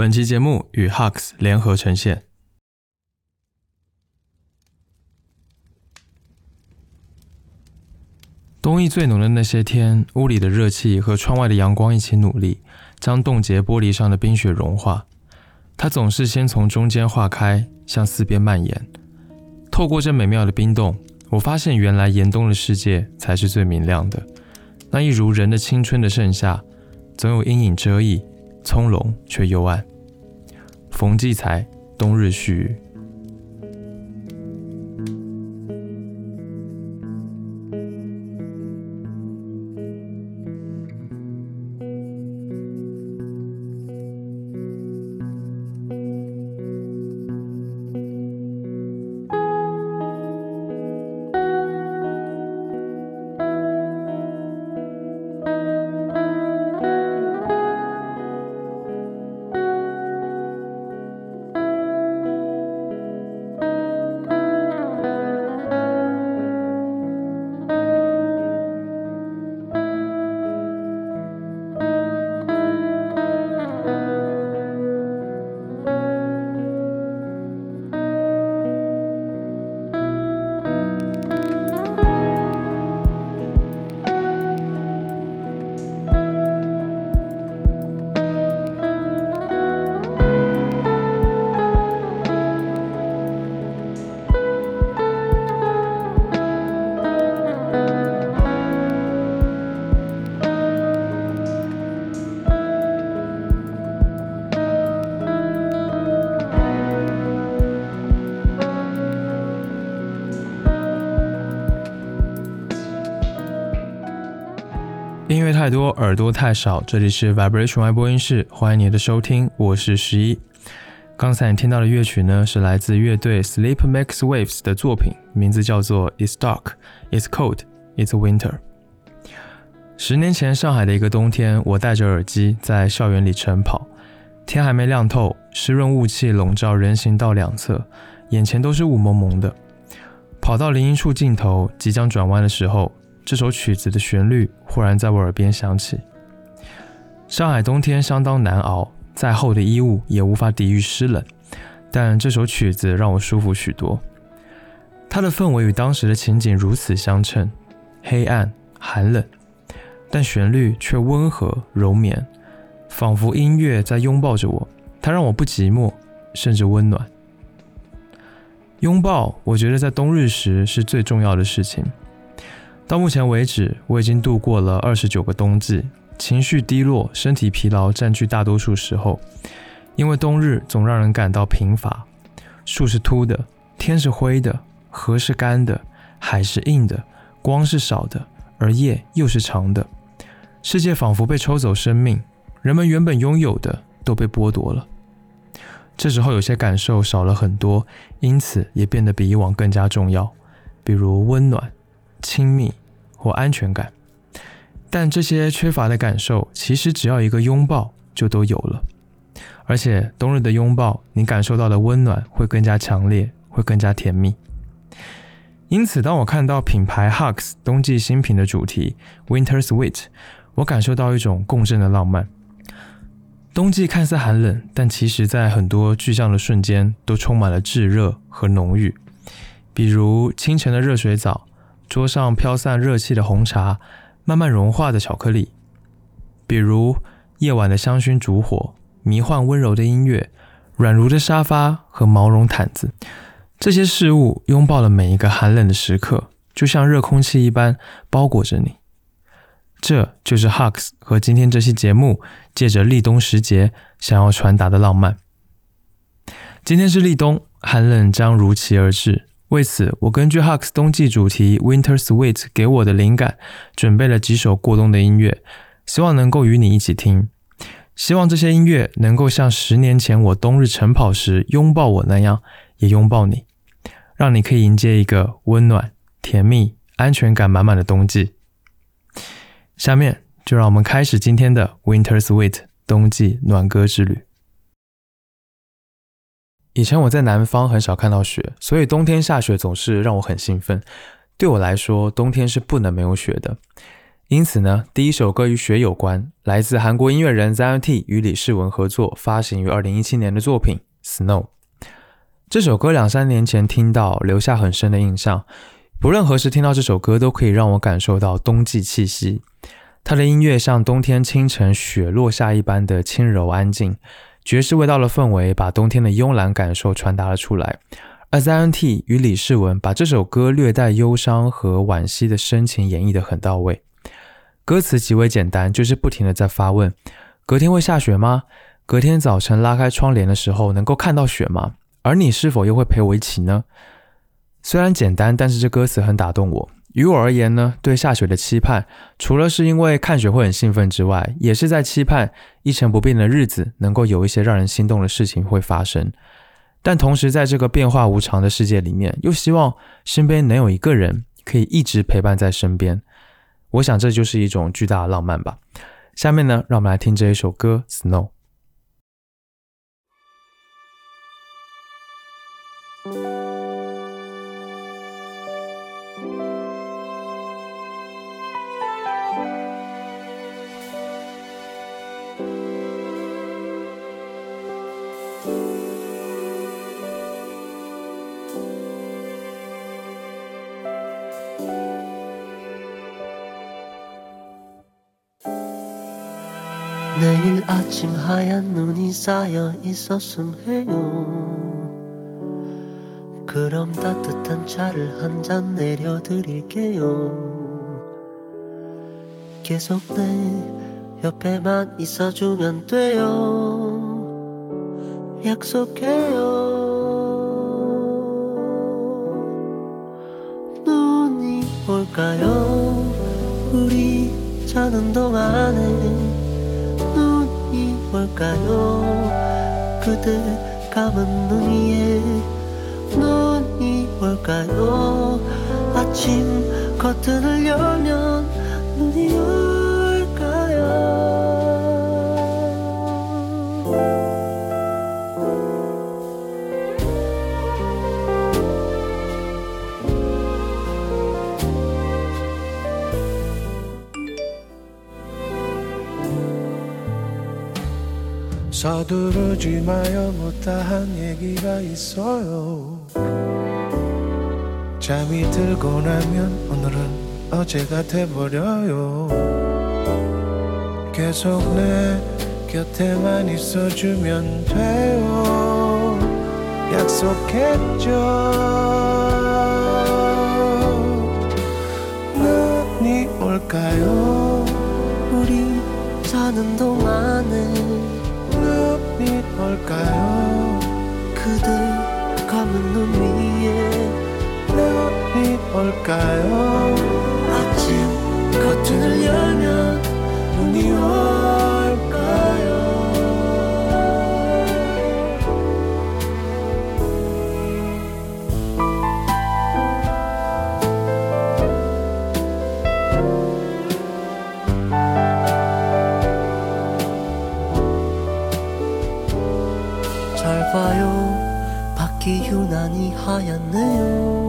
本期节目与 Hux 联合呈现。冬意最浓的那些天，屋里的热气和窗外的阳光一起努力，将冻结玻璃上的冰雪融化。它总是先从中间化开，向四边蔓延。透过这美妙的冰冻，我发现原来严冬的世界才是最明亮的。那一如人的青春的盛夏，总有阴影遮蔽，从容却幽暗。冯骥才，冬日絮太多，耳朵太少。这里是 Vibration Y 播音室，欢迎你的收听，我是十一。刚才你听到的乐曲呢，是来自乐队 Sleep Makes Waves 的作品，名字叫做 It's Dark, It's Cold, It's Winter。十年前上海的一个冬天，我戴着耳机在校园里晨跑，天还没亮透，湿润雾气笼罩人行道两侧，眼前都是雾蒙蒙的。跑到林荫处尽头，即将转弯的时候。这首曲子的旋律忽然在我耳边响起。上海冬天相当难熬，再厚的衣物也无法抵御湿冷，但这首曲子让我舒服许多。它的氛围与当时的情景如此相称，黑暗、寒冷，但旋律却温和柔绵，仿佛音乐在拥抱着我。它让我不寂寞，甚至温暖。拥抱，我觉得在冬日时是最重要的事情。到目前为止，我已经度过了二十九个冬季，情绪低落，身体疲劳占据大多数时候。因为冬日总让人感到贫乏，树是秃的，天是灰的，河是干的，海是硬的，光是少的，而夜又是长的。世界仿佛被抽走生命，人们原本拥有的都被剥夺了。这时候有些感受少了很多，因此也变得比以往更加重要，比如温暖、亲密。或安全感，但这些缺乏的感受，其实只要一个拥抱就都有了。而且冬日的拥抱，你感受到的温暖会更加强烈，会更加甜蜜。因此，当我看到品牌 Hugs 冬季新品的主题 Winter Sweet，我感受到一种共振的浪漫。冬季看似寒冷，但其实在很多具象的瞬间都充满了炙热和浓郁，比如清晨的热水澡。桌上飘散热气的红茶，慢慢融化的巧克力，比如夜晚的香薰烛火，迷幻温柔的音乐，软如的沙发和毛绒毯子，这些事物拥抱了每一个寒冷的时刻，就像热空气一般包裹着你。这就是 Hugs 和今天这期节目借着立冬时节想要传达的浪漫。今天是立冬，寒冷将如期而至。为此，我根据 Hux 冬季主题 Winter Sweet 给我的灵感，准备了几首过冬的音乐，希望能够与你一起听。希望这些音乐能够像十年前我冬日晨跑时拥抱我那样，也拥抱你，让你可以迎接一个温暖、甜蜜、安全感满满的冬季。下面就让我们开始今天的 Winter Sweet 冬季暖歌之旅。以前我在南方很少看到雪，所以冬天下雪总是让我很兴奋。对我来说，冬天是不能没有雪的，因此呢，第一首歌与雪有关，来自韩国音乐人 Zion T 与李世文合作，发行于二零一七年的作品《Snow》。这首歌两三年前听到，留下很深的印象。不论何时听到这首歌，都可以让我感受到冬季气息。它的音乐像冬天清晨雪落下一般的轻柔安静，爵士味道的氛围把冬天的慵懒感受传达了出来。而 Zion T 与李世文把这首歌略带忧伤和惋惜的深情演绎得很到位。歌词极为简单，就是不停的在发问：隔天会下雪吗？隔天早晨拉开窗帘的时候，能够看到雪吗？而你是否又会陪我一起呢？虽然简单，但是这歌词很打动我。于我而言呢，对下雪的期盼，除了是因为看雪会很兴奋之外，也是在期盼一成不变的日子能够有一些让人心动的事情会发生。但同时，在这个变化无常的世界里面，又希望身边能有一个人可以一直陪伴在身边。我想这就是一种巨大的浪漫吧。下面呢，让我们来听这一首歌《Snow》。 내일 아침 하얀 눈이 쌓여 있었음 해요. 그럼 따뜻한 차를 한 잔 내려드릴게요. 계속 내 옆에만 있어주면 돼요. 약속해요. 눈이 올까요? 우리 자는 동안에 올까요? 그대 감은 눈 위에 눈이 올까요? 아침 커튼을 열면 눈이 올 서두르지 마요. 못다한 얘기가 있어요. 잠이 들고 나면 오늘은 어제가 돼버려요. 계속 내 곁에만 있어주면 돼요. 약속했죠. 눈이 올까요? 우리 자는 동안에 올까요? 그대 감은 눈 위에 눈이 올까요? 아침 커튼을 열면 눈이 올 많이 하얗네요.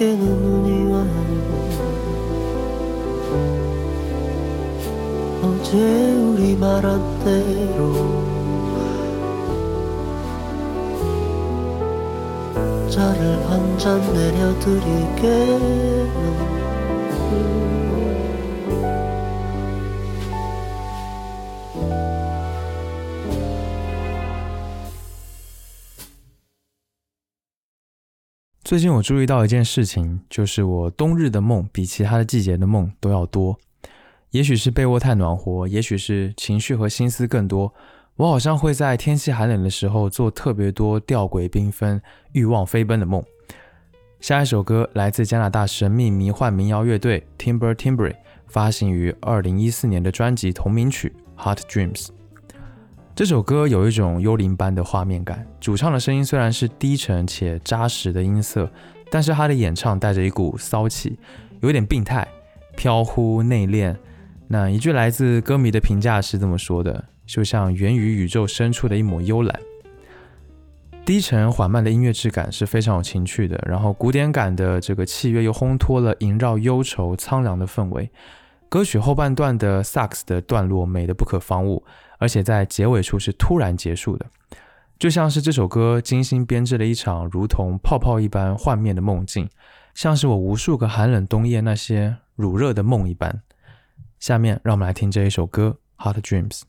창밖에는 눈이 와요. 어제 우리 말한 대로 차를 한 잔 내려드릴게 最近我注意到一件事情，就是我冬日的梦比其他的季节的梦都要多。也许是被窝太暖和，也许是情绪和心思更多。我好像会在天气寒冷的时候做特别多吊诡缤纷、欲望飞奔的梦。下一首歌来自加拿大神秘迷幻民谣乐队 Timber Timbre，发行于二零一四年的专辑同名曲《Hot Dreams》。这首歌有一种幽灵般的画面感，主唱的声音虽然是低沉且扎实的音色，但是他的演唱带着一股骚气，有点病态、飘忽、内敛。那一句来自歌迷的评价是这么说的：就像源于宇宙深处的一抹幽蓝。低沉缓慢的音乐质感是非常有情趣的，然后古典感的这个器乐又烘托了萦绕忧愁苍凉的氛围。歌曲后半段的萨克斯的段落美得不可方物，而且在结尾处是突然结束的，就像是这首歌精心编织了一场如同泡泡一般幻灭的梦境，像是我无数个寒冷冬夜那些乳热的梦一般。下面让我们来听这一首歌《Hot Dreams》。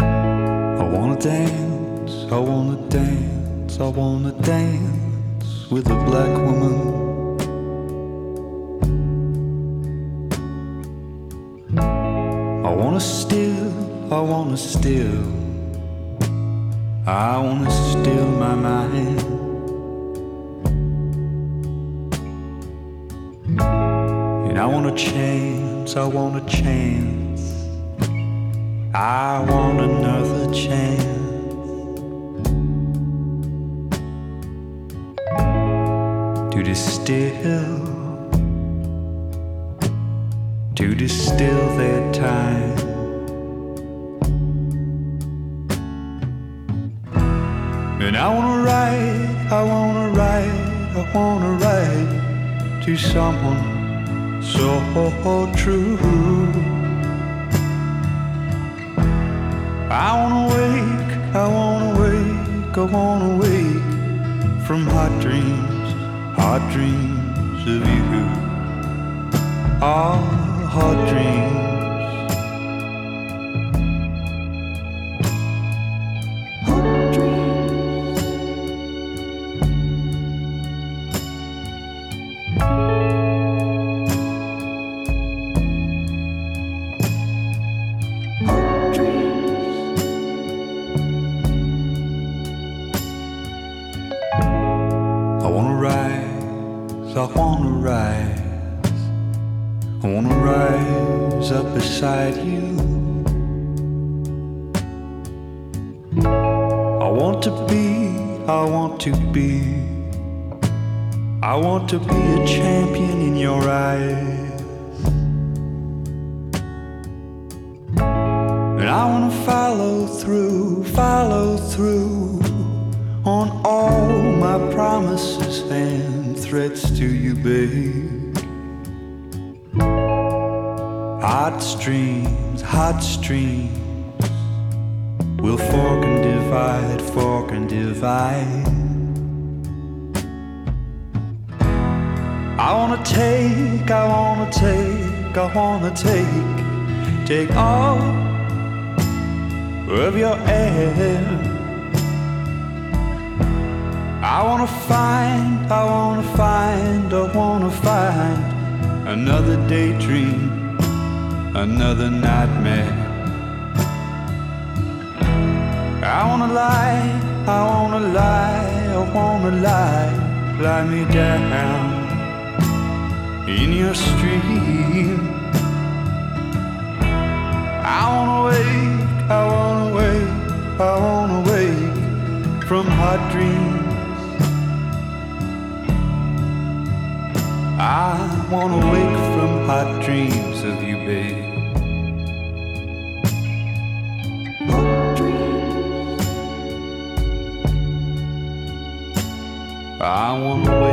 I wanna dance, I wanna dance, I wanna dance with a black woman. I wanna steal, I wanna steal, I wanna steal my mind. And I want a chance, I want a chance. I want another chance to distill, to distill their time. And I wanna write, I wanna write, I wanna write to someone so true. I wanna wake, I wanna wake, I wanna wake from hot dreams, hot dreams of you. Ah, hot dreams. Want to be, I want to be, I want to be a champion in your eyes. And I wanna follow through, follow through on all my promises and threats to you, babe. Hot streams, hot streams will fork fork and divide. I wanna take, I wanna take, I wanna take, take all of your air. I wanna find, I wanna find, I wanna find another daydream, another nightmare. I wanna lie, I wanna lie, I wanna lie, lie me down in your stream. I wanna wake, I wanna wake, I wanna wake from hot dreams. I wanna wake from hot dreams of you, babe. I want to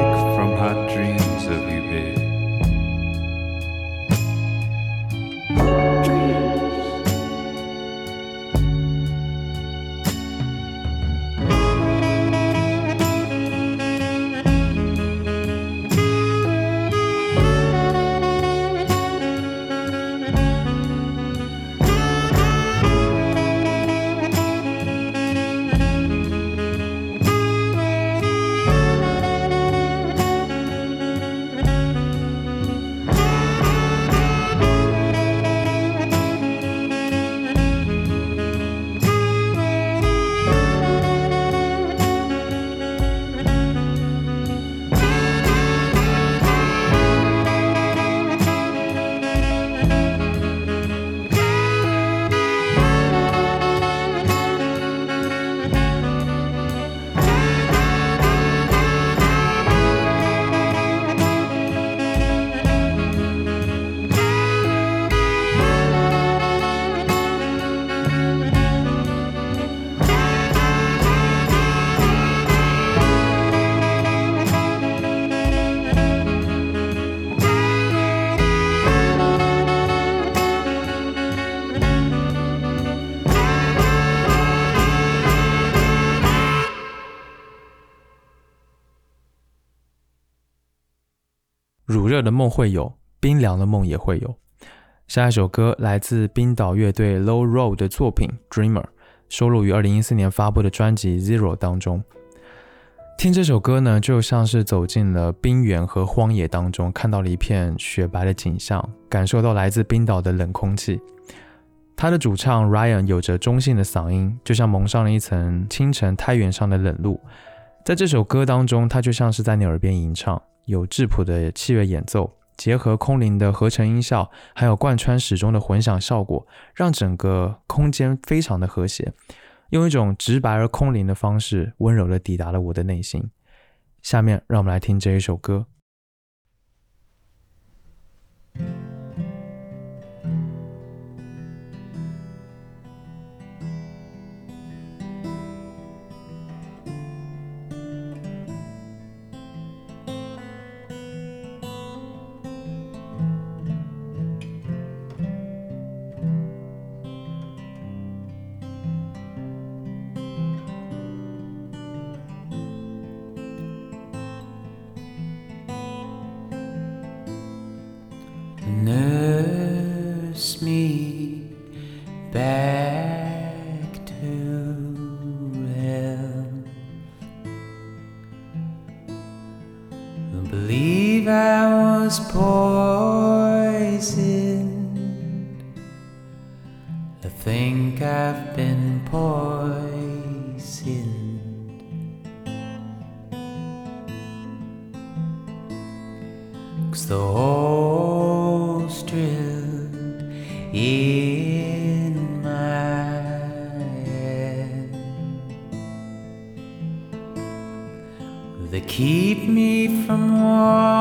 热的梦会有，冰凉的梦也会有。下一首歌来自冰岛乐队 Low Roll 的作品《Dreamer》，收录于2014年发布的专辑《Zero》当中。听这首歌呢，就像是走进了冰原和荒野当中，看到了一片雪白的景象，感受到来自冰岛的冷空气。他的主唱 Ryan 有着中性的嗓音，就像蒙上了一层清晨苔原上的冷露。在这首歌当中，他就像是在你耳边吟唱，有质朴的器乐演奏，结合空灵的合成音效，还有贯穿始终的混响效果，让整个空间非常的和谐。用一种直白而空灵的方式，温柔的抵达了我的内心。下面，让我们来听这一首歌。the whole strength in my head They keep me from walking.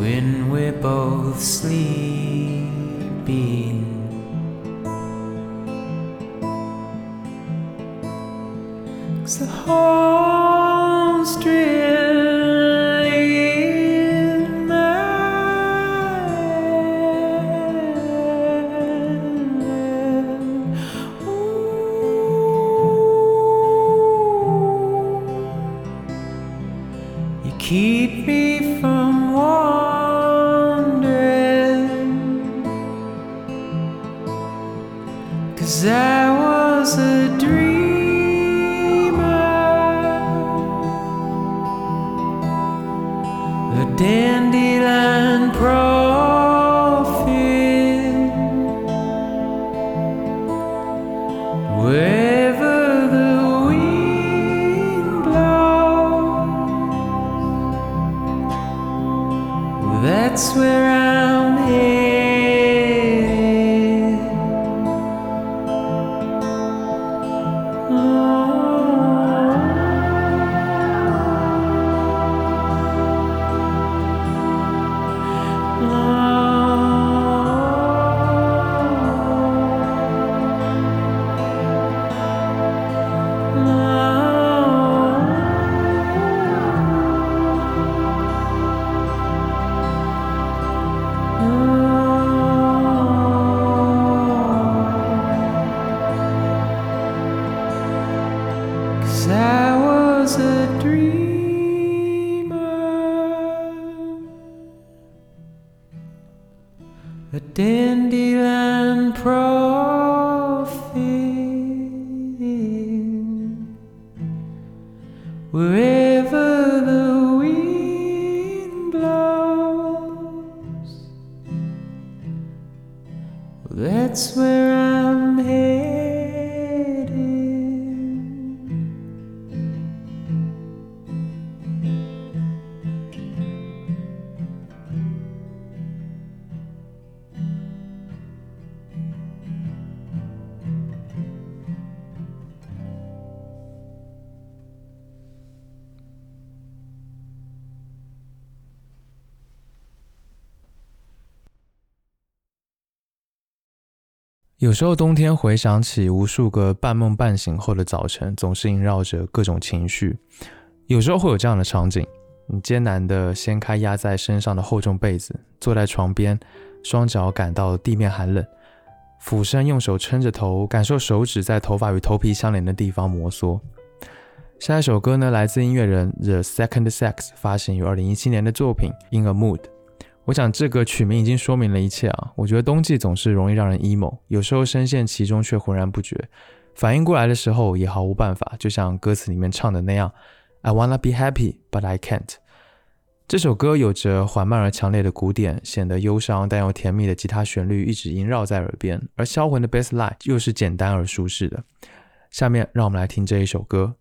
When we're both sleeping. Cause the hole's dreamer, a dandelion prophet. 有时候冬天回想起无数个半梦半醒后的早晨，总是萦绕着各种情绪。有时候会有这样的场景：你艰难地掀开压在身上的厚重被子，坐在床边，双脚感到地面寒冷，俯身用手撑着头，感受手指在头发与头皮相连的地方摩挲。下一首歌呢，来自音乐人 The Second Sex 发行于2017年的作品《In a Mood》。我想这个曲名已经说明了一切啊！我觉得冬季总是容易让人 emo，有时候深陷其中却浑然不觉，反应过来的时候也毫无办法，就像歌词里面唱的那样：“I wanna be happy, but I can't。”这首歌有着缓慢而强烈的鼓点，显得忧伤但又甜蜜的吉他旋律一直萦绕在耳边，而销魂的 bass line 又是简单而舒适的。下面让我们来听这一首歌。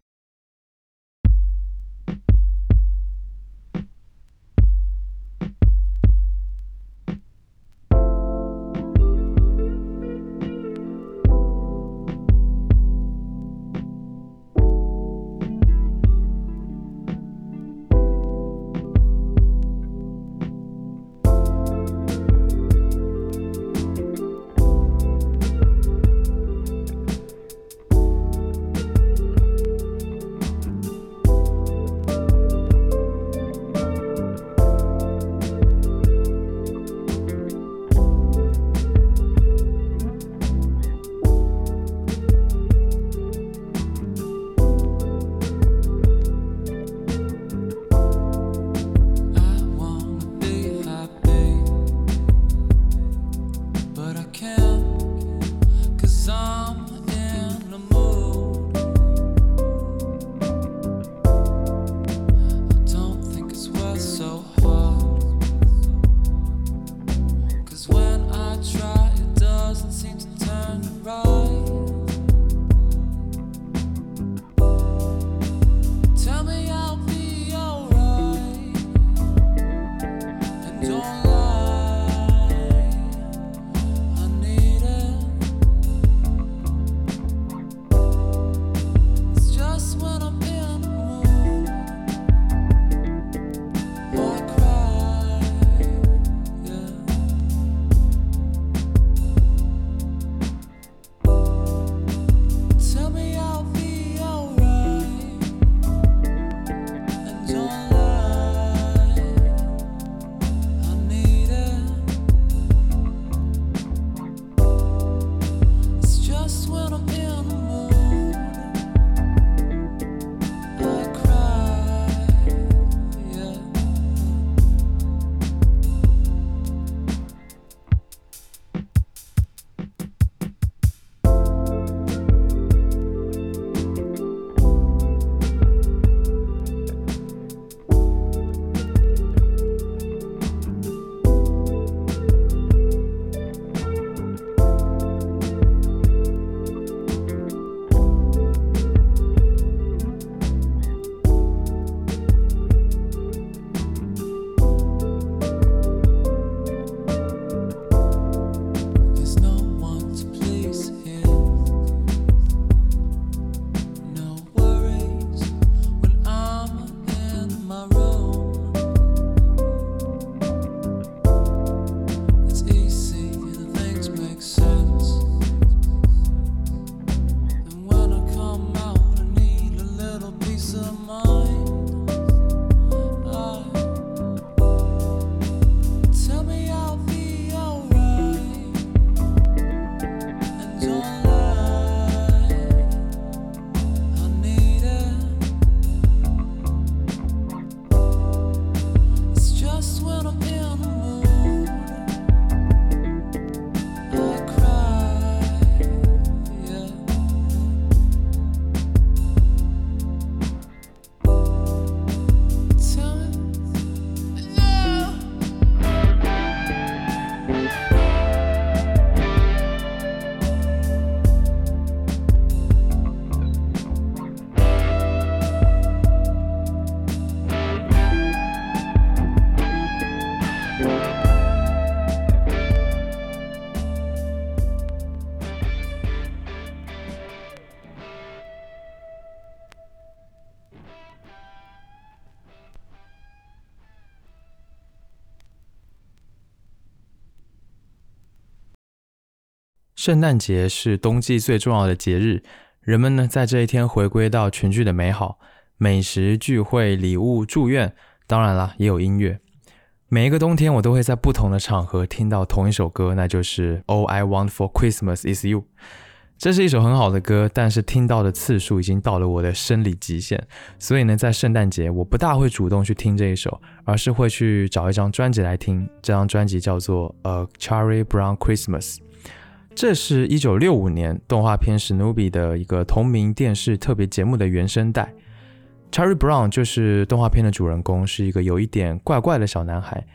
圣诞节是冬季最重要的节日，人们呢在这一天回归到群聚的美好，美食、聚会、礼物、祝愿，当然啦，也有音乐。每一个冬天，我都会在不同的场合听到同一首歌，那就是《All I Want for Christmas Is You》。这是一首很好的歌，但是听到的次数已经到了我的生理极限，所以呢，在圣诞节我不大会主动去听这一首，而是会去找一张专辑来听。这张专辑叫做《A Cherry Brown Christmas》。这是一九六五年动画片《史努比》的一个同名电视特别节目的原声带。Charlie Brown 就是动画片的主人公，是一个有一点怪怪的小男孩。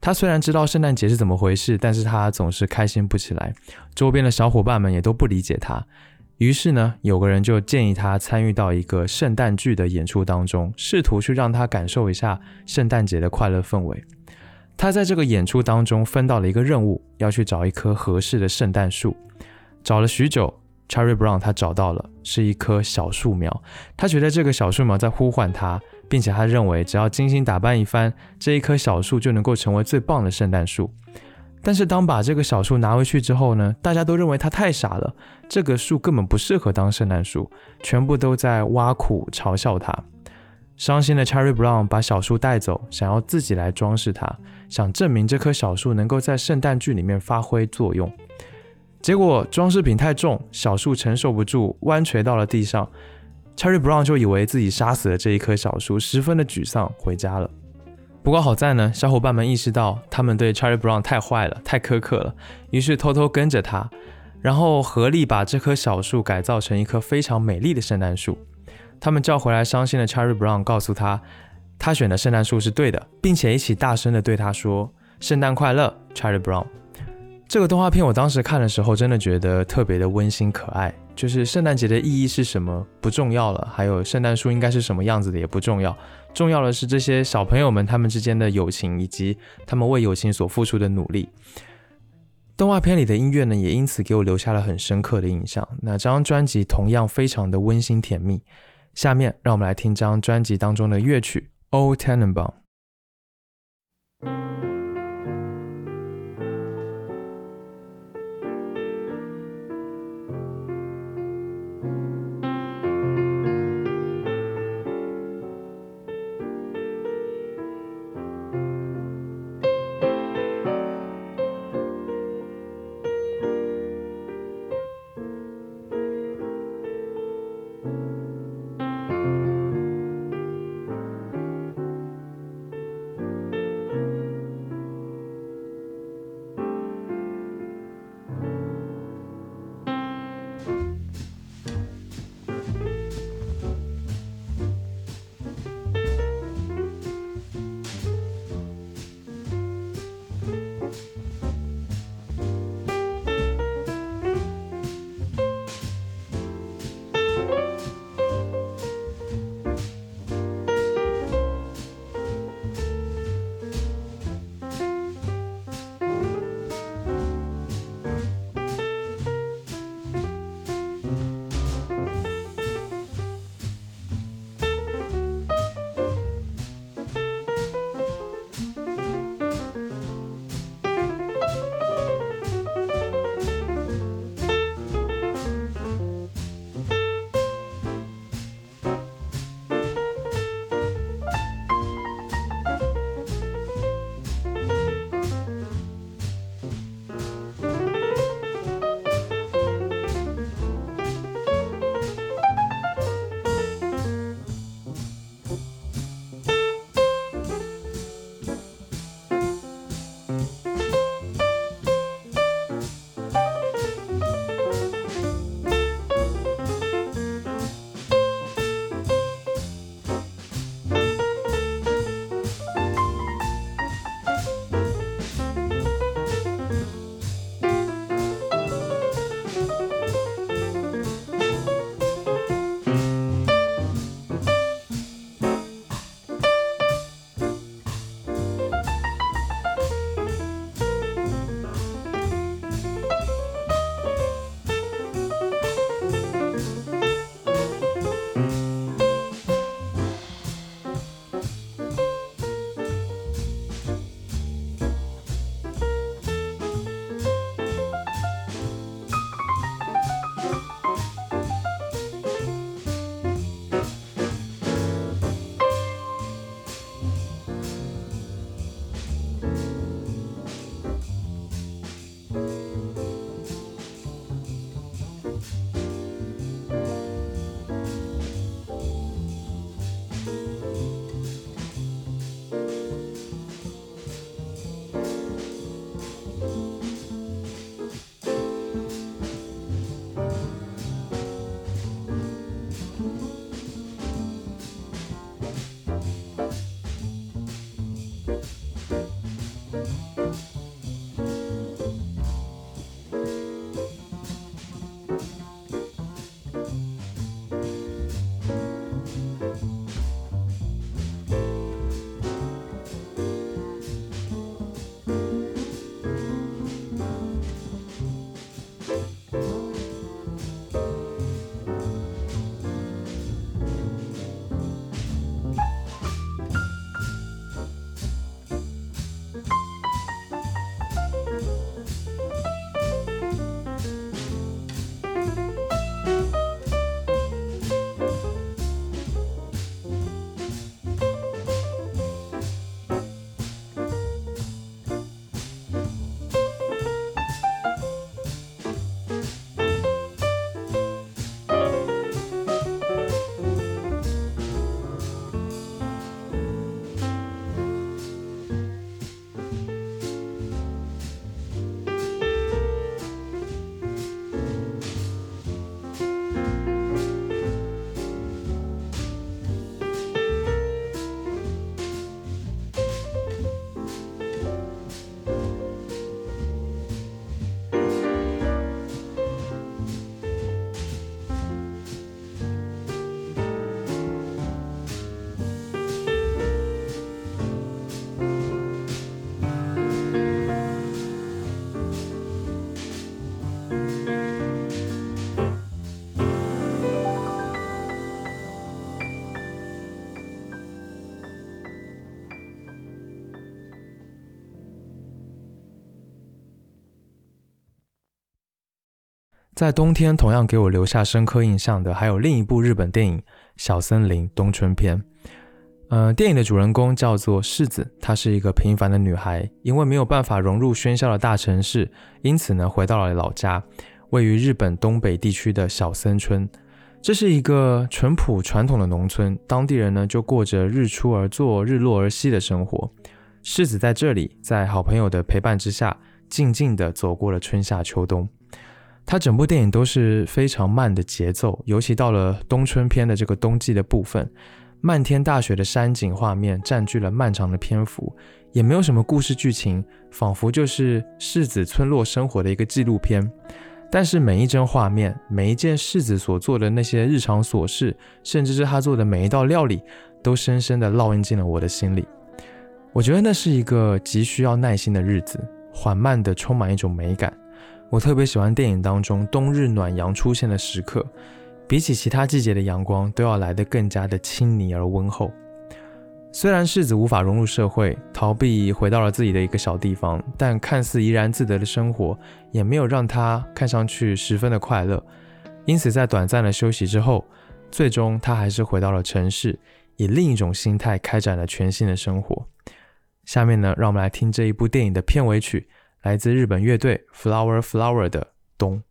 他虽然知道圣诞节是怎么回事，但是他总是开心不起来。周边的小伙伴们也都不理解他。于是呢，有个人就建议他参与到一个圣诞剧的演出当中，试图去让他感受一下圣诞节的快乐氛围。他在这个演出当中分到了一个任务，要去找一棵合适的圣诞树。找了许久，Cherry Brown 他找到了，是一棵小树苗。他觉得这个小树苗在呼唤他，并且他认为只要精心打扮一番，这一棵小树就能够成为最棒的圣诞树。但是当把这个小树拿回去之后呢，大家都认为他太傻了，这个树根本不适合当圣诞树，全部都在挖苦嘲笑他。伤心的 Cherry Brown 把小树带走，想要自己来装饰它。想证明这棵小树能够在圣诞剧里面发挥作用，结果装饰品太重，小树承受不住，弯垂到了地上。Cherry Brown 就以为自己杀死了这一棵小树，十分的沮丧，回家了。不过好在呢，小伙伴们意识到他们对 Cherry Brown 太坏了，太苛刻了，于是偷偷跟着他，然后合力把这棵小树改造成一棵非常美丽的圣诞树。他们叫回来伤心的 Cherry Brown，告诉他。他选的圣诞树是对的，并且一起大声的对他说：“圣诞快乐，Charlie Brown。”这个动画片我当时看的时候，真的觉得特别的温馨可爱。就是圣诞节的意义是什么不重要了，还有圣诞树应该是什么样子的也不重要，重要的是这些小朋友们他们之间的友情，以及他们为友情所付出的努力。动画片里的音乐呢，也因此给我留下了很深刻的印象。那这张专辑同样非常的温馨甜蜜。下面让我们来听这张专辑当中的乐曲。Old Tenenbaum. 在冬天同样给我留下深刻印象的，还有另一部日本电影《小森林冬春篇》。呃，电影的主人公叫做世子，她是一个平凡的女孩，因为没有办法融入喧嚣的大城市，因此呢，回到了老家，位于日本东北地区的小森村。这是一个淳朴传统的农村，当地人呢就过着日出而作、日落而息的生活。世子在这里，在好朋友的陪伴之下，静静地走过了春夏秋冬。他整部电影都是非常慢的节奏，尤其到了冬春篇的这个冬季的部分。漫天大雪的山景画面占据了漫长的篇幅，也没有什么故事剧情，仿佛就是世子村落生活的一个纪录片。但是每一帧画面，每一件世子所做的那些日常琐事，甚至是他做的每一道料理，都深深的烙印进了我的心里。我觉得那是一个极需要耐心的日子，缓慢的，充满一种美感。我特别喜欢电影当中冬日暖阳出现的时刻。比起其他季节的阳光，都要来得更加的亲昵而温厚。虽然世子无法融入社会，逃避回到了自己的一个小地方，但看似怡然自得的生活，也没有让他看上去十分的快乐。因此，在短暂的休息之后，最终他还是回到了城市，以另一种心态开展了全新的生活。下面呢，让我们来听这一部电影的片尾曲，来自日本乐队 Flower Flower 的《冬》。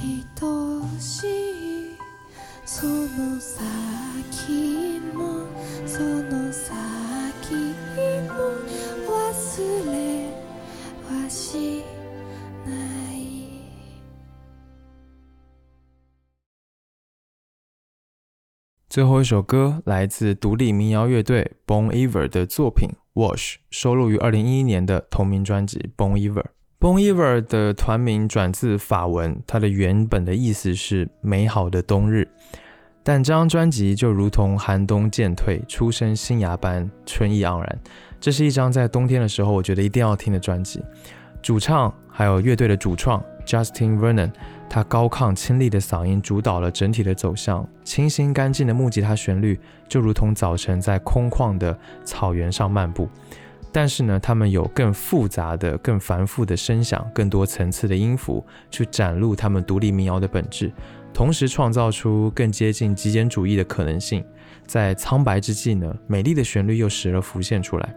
愛しいその先もその先も忘れはしない最后一首歌来自独立民谣乐队 Bon Iver 的作品《Wash》，收录于2011年的同名专辑《Bon Iver》。 Bon Iver 的团名转自法文，它的原本的意思是“美好的冬日”。但这张专辑就如同寒冬渐退、初生新芽般春意盎然。这是一张在冬天的时候，我觉得一定要听的专辑。主唱还有乐队的主创 Justin Vernon，他高亢清丽的嗓音主导了整体的走向，清新干净的木吉他旋律就如同早晨在空旷的草原上漫步。但是呢，他们有更复杂的、更繁复的声响，更多层次的音符，去展露他们独立民谣的本质，同时创造出更接近极简主义的可能性。在苍白之际呢，美丽的旋律又时而浮现出来。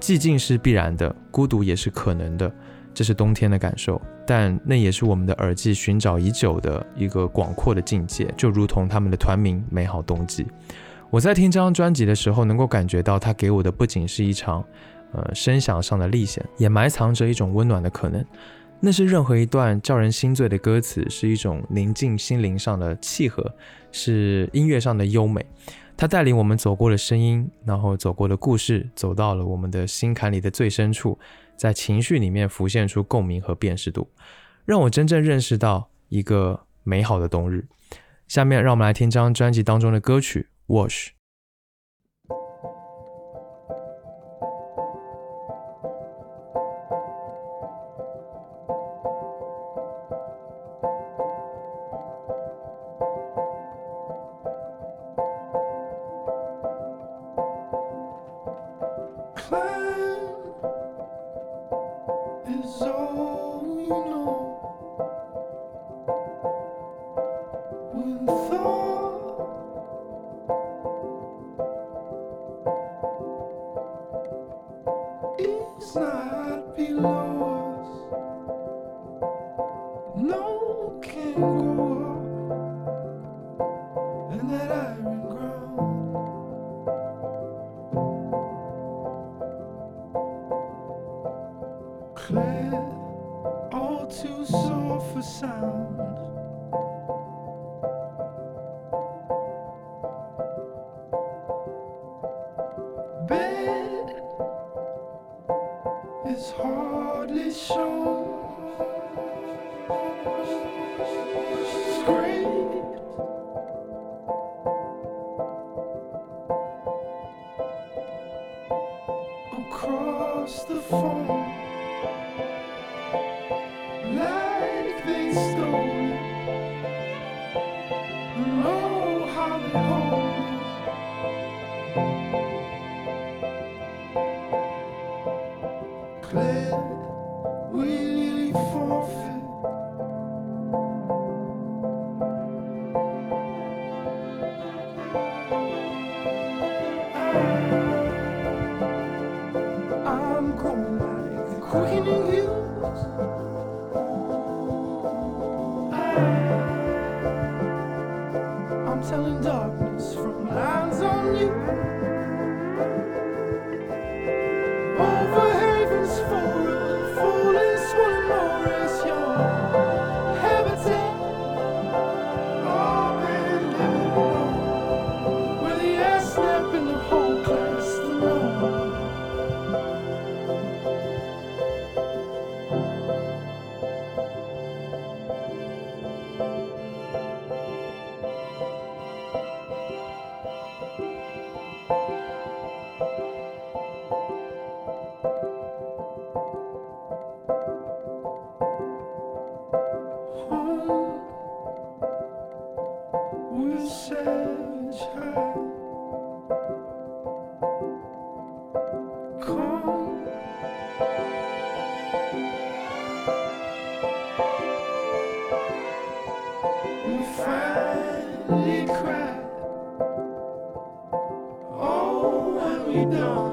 寂静是必然的，孤独也是可能的，这是冬天的感受，但那也是我们的耳际寻找已久的一个广阔的境界，就如同他们的团名《美好冬季》。我在听这张专辑的时候，能够感觉到它给我的不仅是一场，呃，声响上的历险，也埋藏着一种温暖的可能。那是任何一段叫人心醉的歌词，是一种宁静心灵上的契合，是音乐上的优美。它带领我们走过了声音，然后走过的故事，走到了我们的心坎里的最深处，在情绪里面浮现出共鸣和辨识度，让我真正认识到一个美好的冬日。下面让我们来听这张专辑当中的歌曲。Wash. So. you don't.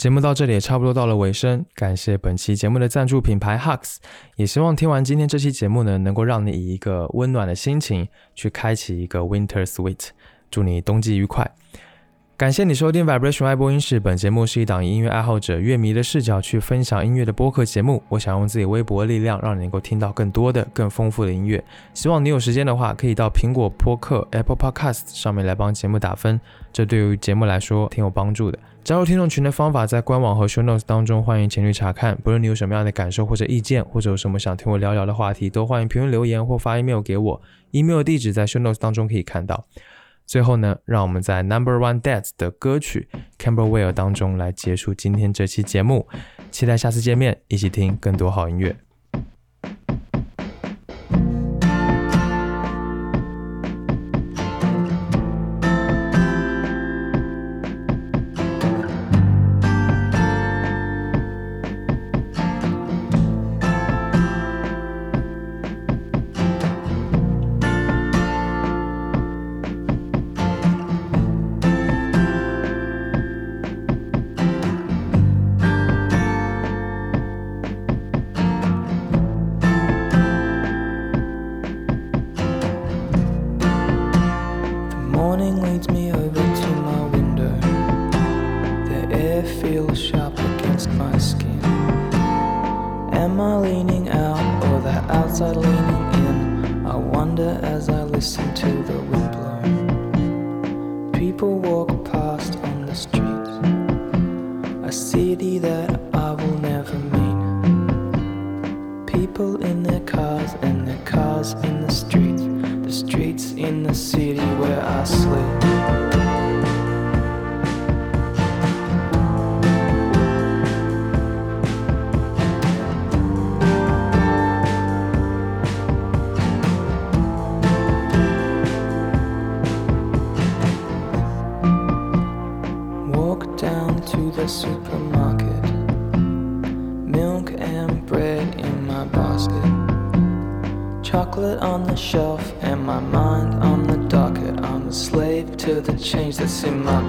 节目到这里也差不多到了尾声，感谢本期节目的赞助品牌 Hux，也希望听完今天这期节目呢，能够让你以一个温暖的心情去开启一个 Winter Sweet，祝你冬季愉快。感谢你收听 Vibration 爱播音室，本节目是一档以音乐爱好者、乐迷的视角去分享音乐的播客节目。我想用自己微薄的力量，让你能够听到更多的、更丰富的音乐。希望你有时间的话，可以到苹果播客 Apple Podcast 上面来帮节目打分，这对于节目来说挺有帮助的。加入听众群的方法在官网和 Show Notes 当中，欢迎前去查看。不论你有什么样的感受或者意见，或者有什么想听我聊聊的话题，都欢迎评论留言或发 email 给我。email 地址在 Show Notes 当中可以看到。最后呢，让我们在 Number One Dads 的歌曲 Camberwell 当中来结束今天这期节目。期待下次见面，一起听更多好音乐。change se seem